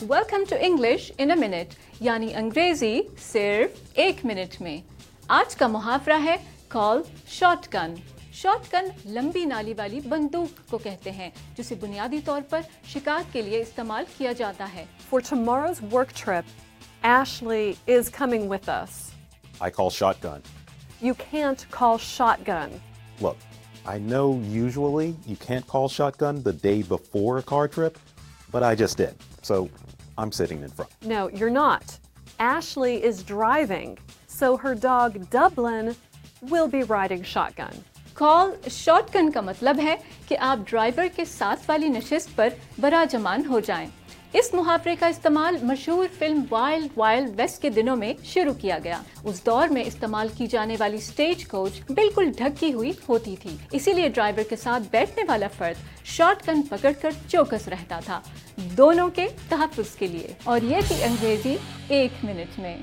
Welcome to English in a minute یعنی انگریزی صرف ایک منٹ میں آج کا محافرہ ہے کال شارٹ گن شارٹ گن لمبی نالی والی بندوق کو کہتے ہیں جسے بنیادی طور پر شکار کے لیے استعمال کیا جاتا ہے For tomorrow's work trip, Ashley is coming with us. I call shotgun. You can't call shotgun. Look, I know usually you can't call shotgun the day before a car trip, but I just did. So I'm sitting in front. No, you're not. Ashley is driving, so her dog Dublin will be riding shotgun. Call shotgun کا مطلب ہے کہ آپ driver کے ساتھ والی نشست پر برا جمان ہو جائیں اس محاورے کا استعمال مشہور فلم وائلڈ وائلڈ ویسٹ کے دنوں میں شروع کیا گیا۔ اس دور میں استعمال کی جانے والی سٹیج کوچ بالکل ڈھکی ہوئی ہوتی تھی۔ اسی لیے ڈرائیور کے ساتھ بیٹھنے والا فرد شارٹ گن پکڑ کر چوکس رہتا تھا۔ دونوں کے تحفظ کے لیے۔ اور یہ تھی انگریزی ایک منٹ میں۔